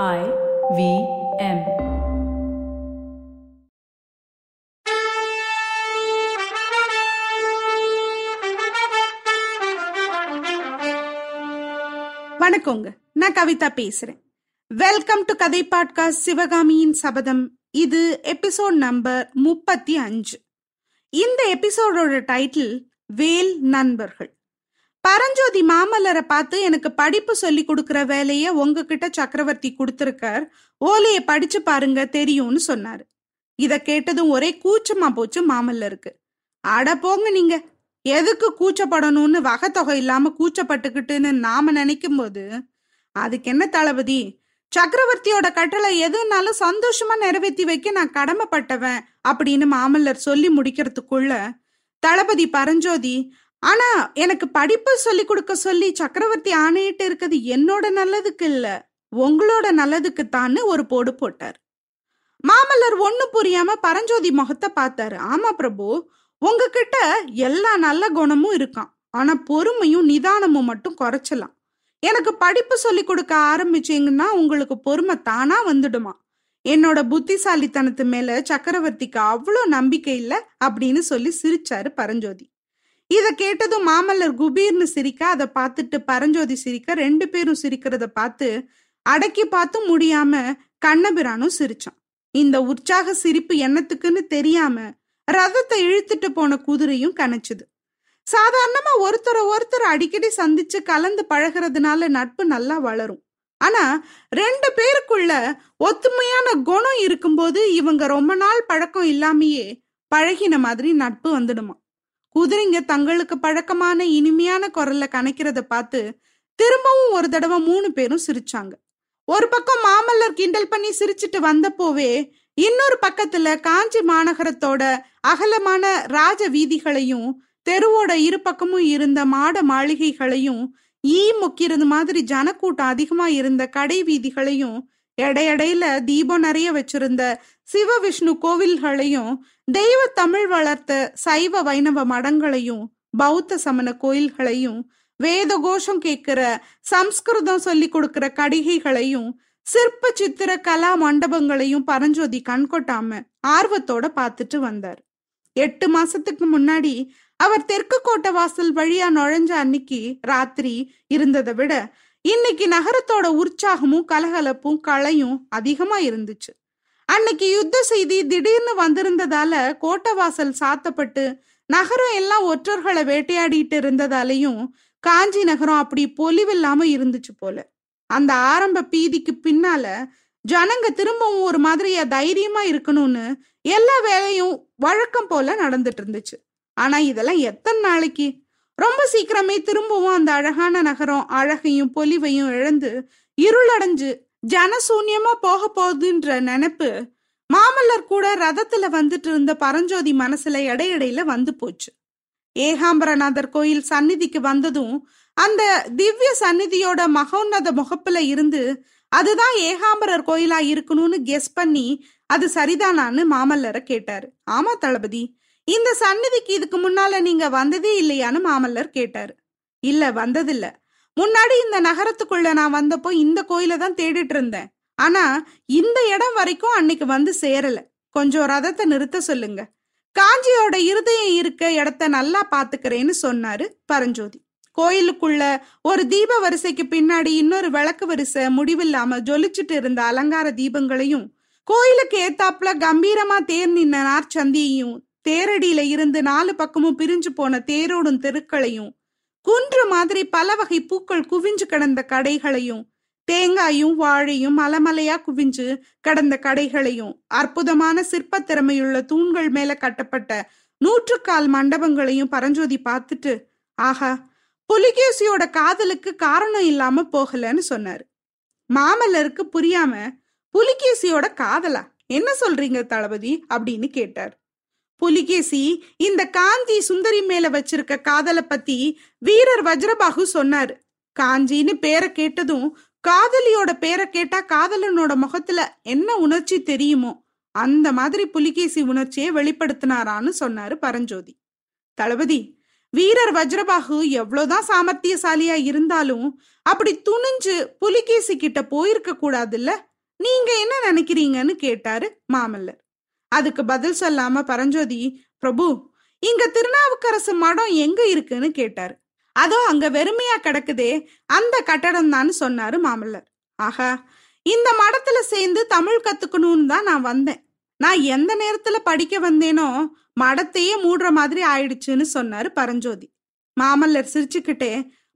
I V M. வணக்கங்க. நான் கவிதா பேசுறேன். வெல்கம் டு கதை பாட்காஸ்ட் சிவகாமியின் சபதம். இது எபிசோட் நம்பர் முப்பத்தி அஞ்சு. இந்த எபிசோடோட டைட்டில் வேல் நண்பர்கள். பரஞ்சோதி மாமல்லரை பார்த்து எனக்கு படிப்பு சொல்லி கொடுக்குற வேலைய உங்ககிட்ட சக்கரவர்த்தி கொடுத்திருக்கார். ஓலைய படிச்சு பாருங்க தெரியும்னு சொன்னாரு. இத கேட்டதும் ஒரே கூச்சமா போச்சு மாமல்லருக்கு. அட போங்க நீங்க. எதுக்கு கூச்சப்படணும்னு வகத்தொகை இல்லாம கூச்சப்பட்டுக்கிட்டுன்னு நாம நினைக்கும் போது அதுக்கு என்ன தளபதி? சக்கரவர்த்தியோட கட்டளை எதுனாலும் சந்தோஷமா நிறைவேற்றி வைக்க நான் கடமைப்பட்டவன் அப்படின்னு மாமல்லர் சொல்லி முடிக்கிறதுக்குள்ள தளபதி பரஞ்சோதி ஆனா எனக்கு படிப்பு சொல்லி கொடுக்க சொல்லி சக்கரவர்த்தி ஆணையிட்டு இருக்கிறது என்னோட நல்லதுக்கு இல்ல உங்களோட நல்லதுக்கு தான்னு ஒரு போடு போட்டார். மாமல்லர் ஒண்ணு புரியாம பரஞ்சோதி முகத்தை பார்த்தாரு. ஆமா பிரபு உங்ககிட்ட எல்லா நல்ல குணமும் இருக்கான் ஆனா பொறுமையும் நிதானமும் மட்டும் குறைச்சலாம். எனக்கு படிப்பு சொல்லி கொடுக்க ஆரம்பிச்சீங்கன்னா உங்களுக்கு பொறுமை தானா வந்துடுமா? என்னோட புத்திசாலித்தனத்து மேல சக்கரவர்த்திக்கு அவ்வளோ நம்பிக்கை இல்லை அப்படின்னு சொல்லி சிரிச்சாரு பரஞ்சோதி. இதை கேட்டதும் மாமல்லர் குபீர்னு சிரிக்க அதை பார்த்துட்டு பரஞ்சோதி சிரிக்க ரெண்டு பேரும் சிரிக்கிறத பார்த்து அடக்கி பார்த்தும் முடியாம கண்ணபிரானும் சிரிச்சான். இந்த உற்சாக சிரிப்பு என்னத்துக்குன்னு தெரியாம ரதத்தை இழுத்துட்டு போன குதிரையும் கணச்சுது சாதாரணமா ஒருத்தரை ஒருத்தர் அடிக்கடி சந்திச்சு கலந்து பழகிறதுனால நட்பு நல்லா வளரும். ஆனா ரெண்டு பேருக்குள்ள ஒத்துமையான குணம் இருக்கும்போது இவங்க ரொம்ப நாள் பழக்கம் இல்லாமையே பழகின மாதிரி நட்பு வந்துடுமா? குதிரைங்க தங்களுக்கு பழக்கமான இனிமையான குரல்ல கணக்கிறத பார்த்து திரும்பவும் ஒரு தடவை மூணு பேரும் சிரிச்சாங்க. ஒரு பக்கம் மாமல்லர் கிண்டல் பண்ணி சிரிச்சிட்டு வந்தப்போவே இன்னொரு பக்கத்துல காஞ்சி மாநகரத்தோட அகலமான ராஜ வீதிகளையும் தெருவோட இரு பக்கமும் இருந்த மாட மாளிகைகளையும் ஈ முக்கிறது மாதிரி ஜனக்கூட்டம் அதிகமா இருந்த கடை வீதிகளையும் எடையடையில தீபம் நிறைய வச்சிருந்த சிவ விஷ்ணு கோவில்களையும் தெய்வ தமிழ் வளர்த்த சைவ வைணவ மடங்களையும் பௌத்த சமண கோயில்களையும் வேத கோஷம் கேட்கிற சம்ஸ்கிருதம் சொல்லி கொடுக்கிற கடிகைகளையும் சிற்ப சித்திர கலா மண்டபங்களையும் பரஞ்சோதி கண்கொட்டாம ஆர்வத்தோட பார்த்துட்டு வந்தார். எட்டு மாசத்துக்கு முன்னாடி அவர் தெற்கு கோட்டை வாசல் வழியா நுழைஞ்ச அன்னைக்கு ராத்திரி இருந்ததை விட இன்னைக்கு நகரத்தோட உற்சாகமும் கலகலப்பும் களையும் அதிகமா இருந்துச்சு. அன்னைக்கு யுத்த செய்தி திடீர்னு வந்திருந்ததால கோட்டை வாசல் சாத்தப்பட்டு நகரம் எல்லாம் ஒற்றர்களை வேட்டையாடிட்டு இருந்ததாலையும் காஞ்சி நகரம் அப்படி பொலிவில்லாம இருந்துச்சு போல. அந்த ஆரம்ப பீதிக்கு பின்னால ஜனங்க திரும்பவும் ஒரு மாதிரியா தைரியமா இருக்கணும்னு எல்லா வேலையும் வழக்கம் போல நடந்துட்டு இருந்துச்சு. ஆனா இதெல்லாம் எத்தனை நாளைக்கு? ரொம்ப சீக்கிரமே திரும்பவும் அந்த அழகான நகரம் அழகையும் பொலிவையும் இழந்து இருளடைஞ்சு ஜனசூன்யமா போக போகுதுன்ற நினைப்பு மாமல்லர் கூட ரதத்துல வந்துட்டு இருந்த பரஞ்சோதி மனசுல இடையிடையில வந்து போச்சு. ஏகாம்பரநாதர் கோயில் சந்நிதிக்கு வந்ததும் அந்த திவ்ய சந்நிதியோட மகோன்னத முகப்புல இருந்து அதுதான் ஏகாம்பரர் கோயிலா இருக்கணும்னு கெஸ் பண்ணி அது சரிதானான்னு மாமல்லரை கேட்டாரு. ஆமா தளபதி இந்த சந்நிதிக்கு இதுக்கு முன்னால நீங்க வந்ததே இல்லையான்னு மாமல்லர் கேட்டாரு. இல்ல வந்ததில்ல. முன்னாடி இந்த நகரத்துக்குள்ள நான் வந்தப்போ இந்த கோயில தான் தேடிட்டு இருந்தேன். ஆனா இந்த இடம் வரைக்கும் அன்னைக்கு வந்து சேரல. கொஞ்சம் ரதத்தை நிறுத்த சொல்லுங்க. காஞ்சியோட இருதயம் இருக்க இடத்த நல்லா பாத்துக்கிறேன்னு சொன்னாரு பரஞ்சோதி. கோயிலுக்குள்ள ஒரு தீப வரிசைக்கு பின்னாடி இன்னொரு விளக்கு வரிசை முடிவில்லாம ஜொலிச்சுட்டு இருந்த அலங்கார தீபங்களையும் கோயிலுக்கு ஏத்தாப்புல கம்பீரமா தேர் நின்ன நார்ச்சந்தியையும் தேரடியில இருந்து நாலு பக்கமும் பிரிஞ்சு போன தேரோடும் தெருக்களையும் குன்று மாதிரி பல வகை பூக்கள் குவிஞ்சு கிடந்த கடைகளையும் தேங்காயும் வாழையும் மலமலையா குவிஞ்சு கடந்த கடைகளையும் அற்புதமான சிற்ப திறமையுள்ள தூண்கள் மேல கட்டப்பட்ட நூற்றுக்கால் மண்டபங்களையும் பரஞ்சோதி பார்த்துட்டு ஆஹா புலிகேசியோட காதலுக்கு காரணம் இல்லாம போகலன்னு சொன்னாரு. மாமல்லருக்கு புரியாம புலிகேசியோட காதலா? என்ன சொல்றீங்க தளபதி? அப்படின்னு கேட்டார். புலிகேசி இந்த காஞ்சி சுந்தரி மேல வச்சிருக்க காதலை பத்தி வீரர் வஜ்ரபாகு சொன்னாரு. காஞ்சின்னு பேரை கேட்டதும் காதலியோட பேரை கேட்டா காதலனோட முகத்துல என்ன உணர்ச்சி தெரியுமோ அந்த மாதிரி புலிகேசி உணர்ச்சியை வெளிப்படுத்தினாரான்னு சொன்னாரு பரஞ்சோதி. தளபதி வீரர் வஜ்ரபாகு எவ்வளவுதான் சாமர்த்தியசாலியா இருந்தாலும் அப்படி துணிஞ்சு புலிகேசி கிட்ட போயிருக்க கூடாதுல்ல? நீங்க என்ன நினைக்கிறீங்கன்னு கேட்டாரு மாமல்லர். அதுக்கு பதில் சொல்லாம பரஞ்சோதி பிரபு இங்க திருநாவுக்கரசு மடம் எங்க இருக்குன்னு கேட்டாரு. அதோ அங்க வெறுமையா கிடக்குதே அந்த கட்டடம் தான் சொன்னாரு மாமல்லர். ஆஹா இந்த மடத்துல சேர்ந்து தமிழ் கத்துக்கணும்னு தான் நான் வந்தேன். நான் எந்த நேரத்துல படிக்க வந்தேனோ மடத்தையே மூடுற மாதிரி ஆயிடுச்சுன்னு சொன்னாரு பரஞ்சோதி. மாமல்லர் சிரிச்சுக்கிட்டே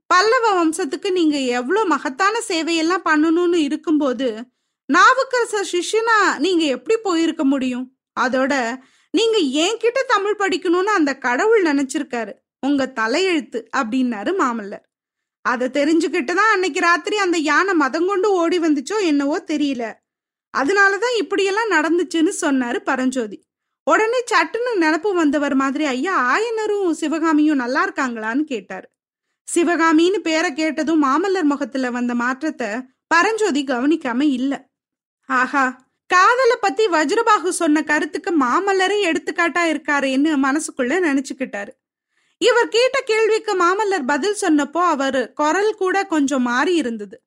பல்லவ வம்சத்துக்கு நீங்க எவ்வளோ மகத்தான சேவையெல்லாம் பண்ணணும்னு இருக்கும்போது நாவுக்கரசர் சிஷ்யனா நீங்க எப்படி போயிருக்க முடியும்? அதோட நீங்க என்கிட்ட தமிழ் படிக்கணும்னு அந்த கடவுள் நினைச்சிருக்காரு உங்க தலையெழுத்து அப்படின்னாரு மாமல்லர். அதை தெரிஞ்சுக்கிட்டு தான் அன்னைக்கு ராத்திரி அந்த யானை மதம் கொண்டு ஓடி வந்துச்சோ என்னவோ தெரியல. அதனாலதான் இப்படியெல்லாம் நடந்துச்சுன்னு சொன்னாரு பரஞ்சோதி. உடனே சட்டுன்னு நினப்பு வந்தவர் மாதிரி ஐயா ஆயனரும் சிவகாமியும் நல்லா இருக்காங்களான்னு கேட்டாரு. சிவகாமின்னு பேரை கேட்டதும் மாமல்லர் முகத்துல வந்த மாற்றத்தை பரஞ்சோதி கவனிக்காம இல்ல. ஆஹா காதலை பத்தி வஜ்ரபாகு சொன்ன கருத்துக்கு மாமல்லரே எடுத்துக்காட்டா இருக்காருன்னு மனசுக்குள்ள நினைச்சுக்கிட்டாரு. இவர் கேட்ட கேள்விக்கு மாமல்லர் பதில் சொன்னப்போ அவர் குரல் கூட கொஞ்சம் மாறி இருந்தது.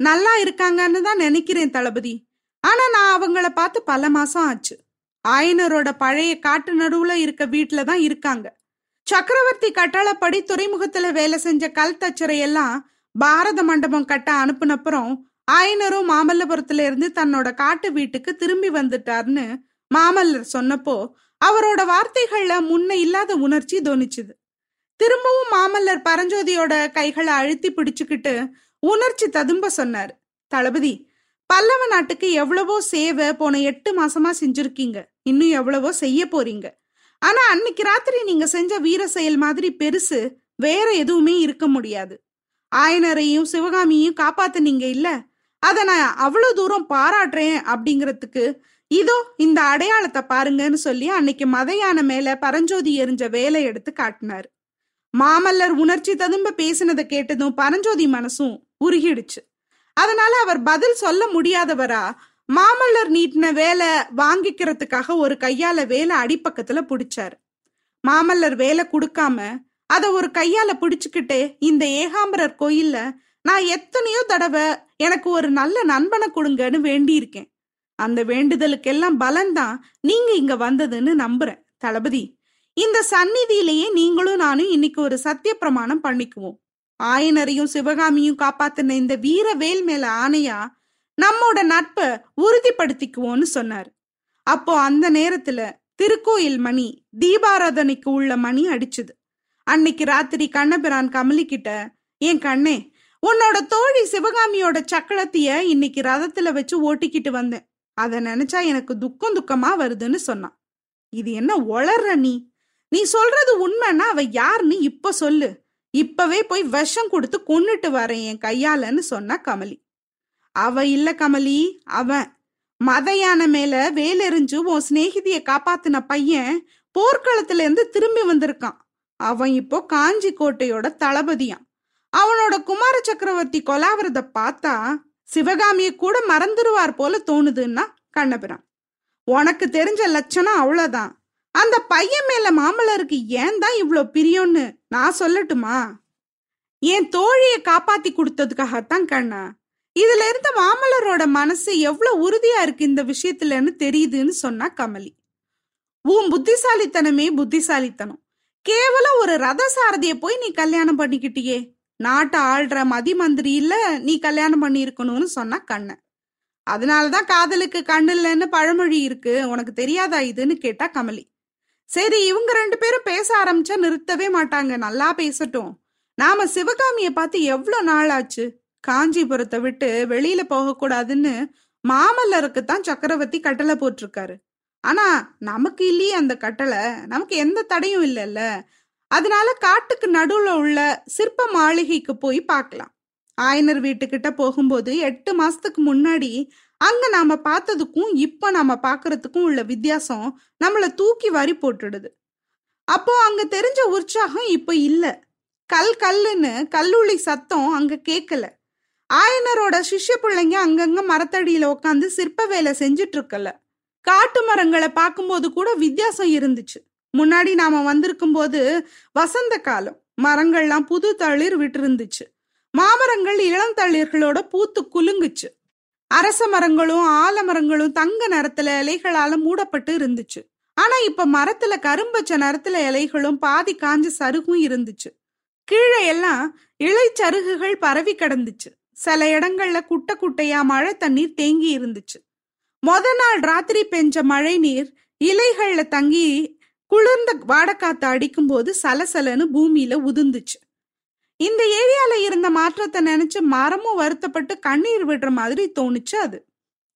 நல்லா இருக்காங்கன்னு தான் நினைக்கிறேன் தளபதி. ஆனா நான் அவங்கள பார்த்து பல மாசம் ஆச்சு. ஆயனரோட பழைய காட்டு நடுவுல இருக்க வீட்டுல தான் இருக்காங்க. சக்கரவர்த்தி கட்டளப்படி துறைமுகத்துல வேலை செஞ்ச கல் தச்சரை எல்லாம் பாரத மண்டபம் கட்ட அனுப்புனப்புறம் ஆயனரும் மாமல்லபுரத்துல இருந்து தன்னோட காட்டு வீட்டுக்கு திரும்பி வந்துட்டார்னு மாமல்லர் சொன்னப்போ அவரோட வார்த்தைகள்ல முன்ன இல்லாத உணர்ச்சி தோணிச்சுது. திரும்பவும் மாமல்லர் பரஞ்சோதியோட கைகளை அழுத்தி பிடிச்சுக்கிட்டு உணர்ச்சி ததும்ப சொன்னார். தளபதி பல்லவ நாட்டுக்கு எவ்வளவோ சேவை போன எட்டு மாசமா செஞ்சிருக்கீங்க. இன்னும் எவ்வளவோ செய்ய போறீங்க. ஆனா அன்னைக்கு ராத்திரி நீங்க செஞ்ச வீர செயல் மாதிரி பெருசு வேற எதுவுமே இருக்க முடியாது. ஆயனரையும் சிவகாமியையும் காப்பாத்துனீங்க இல்ல? அதை நான் அவ்வளோ தூரம் பாராட்டுறேன் அப்படிங்கிறதுக்கு இதோ இந்த அடையாளத்தை பாருங்கன்னு சொல்லி அன்னைக்கு மதையான மேல பரஞ்சோதி எரிஞ்ச வேலை எடுத்து காட்டினாரு. மாமல்லர் உணர்ச்சி ததும்ப பேசினதை கேட்டதும் பரஞ்சோதி மனசும் உருகிடுச்சு. அதனால அவர் பதில் சொல்ல முடியாதவரா மாமல்லர் நீட்டின வேலை வாங்கிக்கிறதுக்காக ஒரு கையால வேலை அடிப்பக்கத்துல பிடிச்சாரு. மாமல்லர் வேலை கொடுக்காம அத ஒரு கையால பிடிச்சுக்கிட்டே இந்த ஏகாம்பரர் கோயில்ல நான் எத்தனையோ தடவை எனக்கு ஒரு நல்ல நண்பனை கொடுங்கன்னு வேண்டியிருக்கேன். அந்த வேண்டுதலுக்கெல்லாம் பலன்தான் நீங்க இங்க வந்ததுன்னு நம்புறேன் தளபதி. இந்த சந்நிதியிலேயே நீங்களும் நானும் இன்னைக்கு ஒரு சத்திய பிரமாணம் பண்ணிக்குவோம். ஆயனரையும் சிவகாமியும் காப்பாத்தின இந்த வீர வேல் மேல ஆணையா நம்மோட நட்பை உறுதிப்படுத்திக்குவோம்னு சொன்னார். அப்போ அந்த நேரத்துல திருக்கோயில் மணி தீபாராதனைக்கு உள்ள மணி அடிச்சுது. அன்னைக்கு ராத்திரி கண்ணபிரான் கமலிக்கிட்ட என் கண்ணே உன்னோட தோழி சிவகாமியோட சக்கரத்திய இன்னைக்கு ரதத்துல வச்சு ஓட்டிக்கிட்டு வந்தேன். அத நினைச்சா எனக்கு துக்கம் துக்கமா வருதுன்னு சொன்னான். இது என்ன ஒளர்ற நீ? நீ சொல்றது உண்மைன்னா அவ யாருன்னு இப்ப சொல்லு. இப்பவே போய் விஷம் கொடுத்து கொன்னுட்டு வரேன் என் கையாலன்னு சொன்னா கமலி. அவ இல்ல கமலி அவன் மதையான மேல வேலெறிஞ்சு உன் சிநேகிதிய காப்பாத்தின பையன் போர்க்களத்துல இருந்து திரும்பி வந்திருக்கான். அவன் இப்போ காஞ்சி கோட்டையோட தளபதியான் அவனோட குமார சக்கரவர்த்தி கொலாவரத பார்த்தா சிவகாமிய கூட மறந்துடுவார் போல தோணுதுன்னா கண்ணபிரான். உனக்கு தெரிஞ்ச லட்சணம் அவ்வளோதான் அந்த பையன் மேல மாமல்லருக்கு ஏன் தான் இவ்வளோ பிரியம்னு நான் சொல்லட்டுமா? என் தோழியை காப்பாத்தி கொடுத்ததுக்காகத்தான் கண்ணா. இதுல இருந்து மாமல்லரோட மனசு எவ்வளவு உறுதியா இருக்கு இந்த விஷயத்துலன்னு தெரியுதுன்னு சொன்னா கமலி. உன் புத்திசாலித்தனமே புத்திசாலித்தனம். கேவலம் ஒரு ரத சாரதியை போய் நீ கல்யாணம் பண்ணிக்கிட்டியே. நாட்டை ஆள்ற மதி இல்ல நீ கல்யாணம் பண்ணியிருக்கணும்னு சொன்னா கண்ணன் அதனாலதான் காதலுக்கு கண்ணு இல்லைன்னு பழமொழி இருக்கு. உனக்கு தெரியாதா இதுன்னு கேட்டா கமலி. சரி இவங்க ரெண்டு பேரும் பேச ஆரம்பிச்சா நிறுத்தவே மாட்டாங்க. நல்லா பேசட்டும். நாம சிவகாமிய பார்த்து எவ்வளவு நாள் ஆச்சு? காஞ்சிபுரத்தை விட்டு வெளியில போகக்கூடாதுன்னு மாமல்லருக்கு தான் சக்கரவர்த்தி கட்டளை போட்டிருக்காரு. ஆனா நமக்கு இல்லையே அந்த கட்டளை. நமக்கு எந்த தடையும் இல்லைல்ல. அதனால காட்டுக்கு நடுவுல உள்ள சிற்ப மாளிகைக்கு போய் பார்க்கலாம். ஆயனர் வீட்டுக்கிட்ட போகும்போது எட்டு மாசத்துக்கு முன்னாடி அங்க நாம பார்த்ததுக்கும் இப்ப நாம பாக்குறதுக்கும் உள்ள வித்தியாசம் நம்மள தூக்கி வாரி போட்டுடுது. அப்போ அங்க தெரிஞ்ச உற்சாகம் இப்ப இல்ல. கல் கல்லுன்னு கல்லூலி சத்தம் அங்க கேட்கல ஆயனரோட சிஷ்ய பிள்ளைங்க அங்கங்க மரத்தடியில உட்காந்து சிற்ப வேலை செஞ்சிட்டு இருக்கல. காட்டு மரங்களை பார்க்கும்போது கூட வித்தியாசம் இருந்துச்சு. முன்னாடி நாம வந்திருக்கும் போது வசந்த காலம். மரங்கள்லாம் புது தளிர் விட்டுருந்துச்சு. மாமரங்கள் இளம் தளிர்களோட பூத்து குலுங்குச்சு. அரச மரங்களும் ஆலமரங்களும் தங்க நிறத்துல இலைகளால மூடப்பட்டு இருந்துச்சு. ஆனா இப்ப மரத்துல கரும்பச்ச நிறத்துல இலைகளும் பாதி காஞ்ச சருகும் இருந்துச்சு. கீழே எல்லாம் இலை சருகுகள் பரவி கிடந்துச்சு. சில இடங்கள்ல குட்டை குட்டையா மழை தண்ணீர் தேங்கி இருந்துச்சு. மொத நாள் ராத்திரி பெஞ்ச மழை நீர் இலைகள்ல தங்கி குளிர்ந்த வாடக்காத்து அடிக்கும் போது சலசலன்னு பூமியில உதிர்ந்துச்சு. இந்த ஏரியால இருந்த மாற்றத்தை நினைச்சு மரமும் வருத்தப்பட்டு கண்ணீர் விடுற மாதிரி தோணுச்சு அது.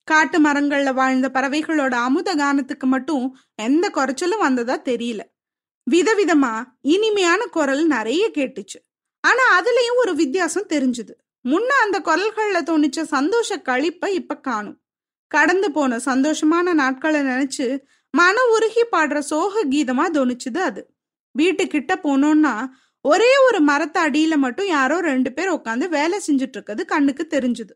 காட்டு மரங்கள்ல வாழ்ந்த பறவைகளோட அமுத கானத்துக்கு மட்டும் எந்த குறைச்சலும் வந்ததா தெரியல. விதவிதமா இனிமையான குரல் நிறைய கேட்டுச்சு. ஆனா அதுலயும் ஒரு வித்தியாசம் தெரிஞ்சுது. முன்ன அந்த குரல்கள்ல தோணிச்ச சந்தோஷ கழிப்பை இப்ப காணும். கடந்து போன சந்தோஷமான நாட்களை நினைச்சு மன உருகி பாடுற சோக கீதமா தோணுச்சுது அது. வீட்டுக்கிட்ட போனோம்னா ஒரே ஒரு மரத்த அடியில மட்டும் யாரோ ரெண்டு பேர் உட்காந்து வேலை செஞ்சுட்டு இருக்கிறது கண்ணுக்கு தெரிஞ்சுது.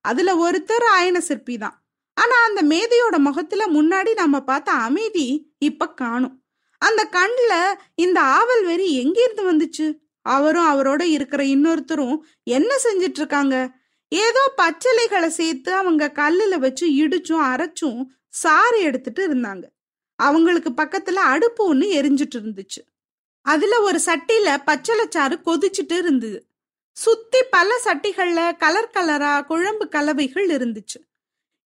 அதுல ஒருத்தர் ஆயன சிற்பி தான். ஆனா அந்த மேதையோட முகத்துல முன்னாடி நம்ம பார்த்த அமைதி இப்ப காணும். அந்த கண்ணுல இந்த ஆவல் வெறி எங்கிருந்து வந்துச்சு? அவரும் அவரோட இருக்கிற இன்னொருத்தரும் என்ன செஞ்சிட்டு இருக்காங்க ஏதோ பச்சலைகளை சேர்த்து அவங்க கல்லுல வச்சு இடிச்சும் அரைச்சும் சாறு எடுத்துட்டு இருந்தாங்க. அவங்களுக்கு பக்கத்துல அடுப்பு ஒண்ணு எரிஞ்சிட்டு இருந்துச்சு. அதுல ஒரு சட்டியில பச்சளைச்சாறு கொதிச்சுட்டு இருந்தது. சுத்தி பல சட்டிகள்ல கலர் கலரா குழம்பு கலவைகள் இருந்துச்சு.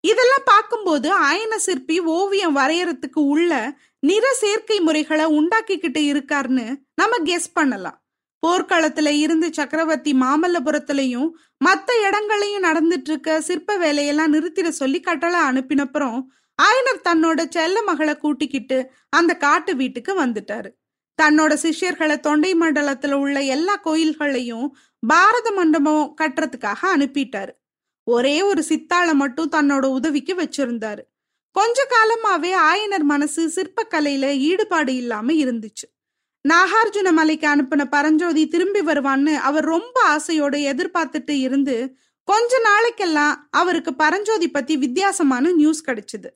இதெல்லாம் பார்க்கும்போது ஆயன சிற்பி ஓவியம் வரையறதுக்கு உள்ள நிற சேர்க்கை முறைகளை உண்டாக்கிக்கிட்டு இருக்காருன்னு நம்ம கெஸ் பண்ணலாம். போர்க்களத்துல இருந்து சக்கரவர்த்தி மாமல்லபுரத்திலையும் மத்த இடங்களையும் நடந்துட்டு இருக்க சிற்ப வேலையெல்லாம் நிறுத்திட சொல்லி கட்டளை அனுப்பினப்புறம் ஆயனர் தன்னோட செல்ல மகளை கூட்டிக்கிட்டு அந்த காட்டு வீட்டுக்கு வந்துட்டாரு. தன்னோட சிஷ்யர்களை தொண்டை மண்டலத்துல உள்ள எல்லா கோயில்களையும் பாரத மண்டபம் கட்டுறதுக்காக அனுப்பிட்டாரு. ஒரே ஒரு சித்தாளை மட்டும் தன்னோட உதவிக்கு வச்சிருந்தாரு. கொஞ்ச காலமாவே ஆயனர் மனசு சிற்பக்கலையில ஈடுபாடு இல்லாம இருந்துச்சு. நாகார்ஜுன மலைக்கு அனுப்பின பரஞ்சோதி திரும்பி வருவான்னு அவர் ரொம்ப ஆசையோட எதிர்பார்த்துட்டு இருந்து கொஞ்ச நாளைக்கெல்லாம் அவருக்கு பரஞ்சோதி பத்தி வித்தியாசமான நியூஸ் கிடைச்சது.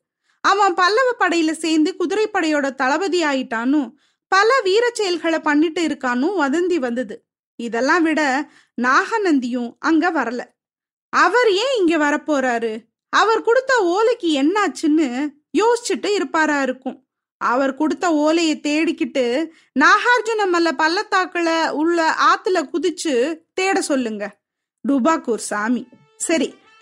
அவன் பல்லவ படையில சேர்ந்து குதிரைப்படையோட தளபதி ஆயிட்டானும் பல வீர செயல்களை பண்ணிட்டு இருக்கானும் வதந்தி வந்தது. இதெல்லாம் விட நாகநந்தியும் அங்க வரல. அவர் ஏன் இங்க வரப்போறாரு? அவர் கொடுத்த ஓலைக்கு என்னாச்சுன்னு யோசிச்சுட்டு இருப்பாரா இருக்கும். அவர் கொடுத்த ஓலையை தேடிக்கிட்டு நாகார்ஜுன மல்ல பள்ளத்தாக்குல உள்ள ஆத்துல குதிச்சு தேட சொல்லுங்க. டுபாக்கூர் சாமி. சரி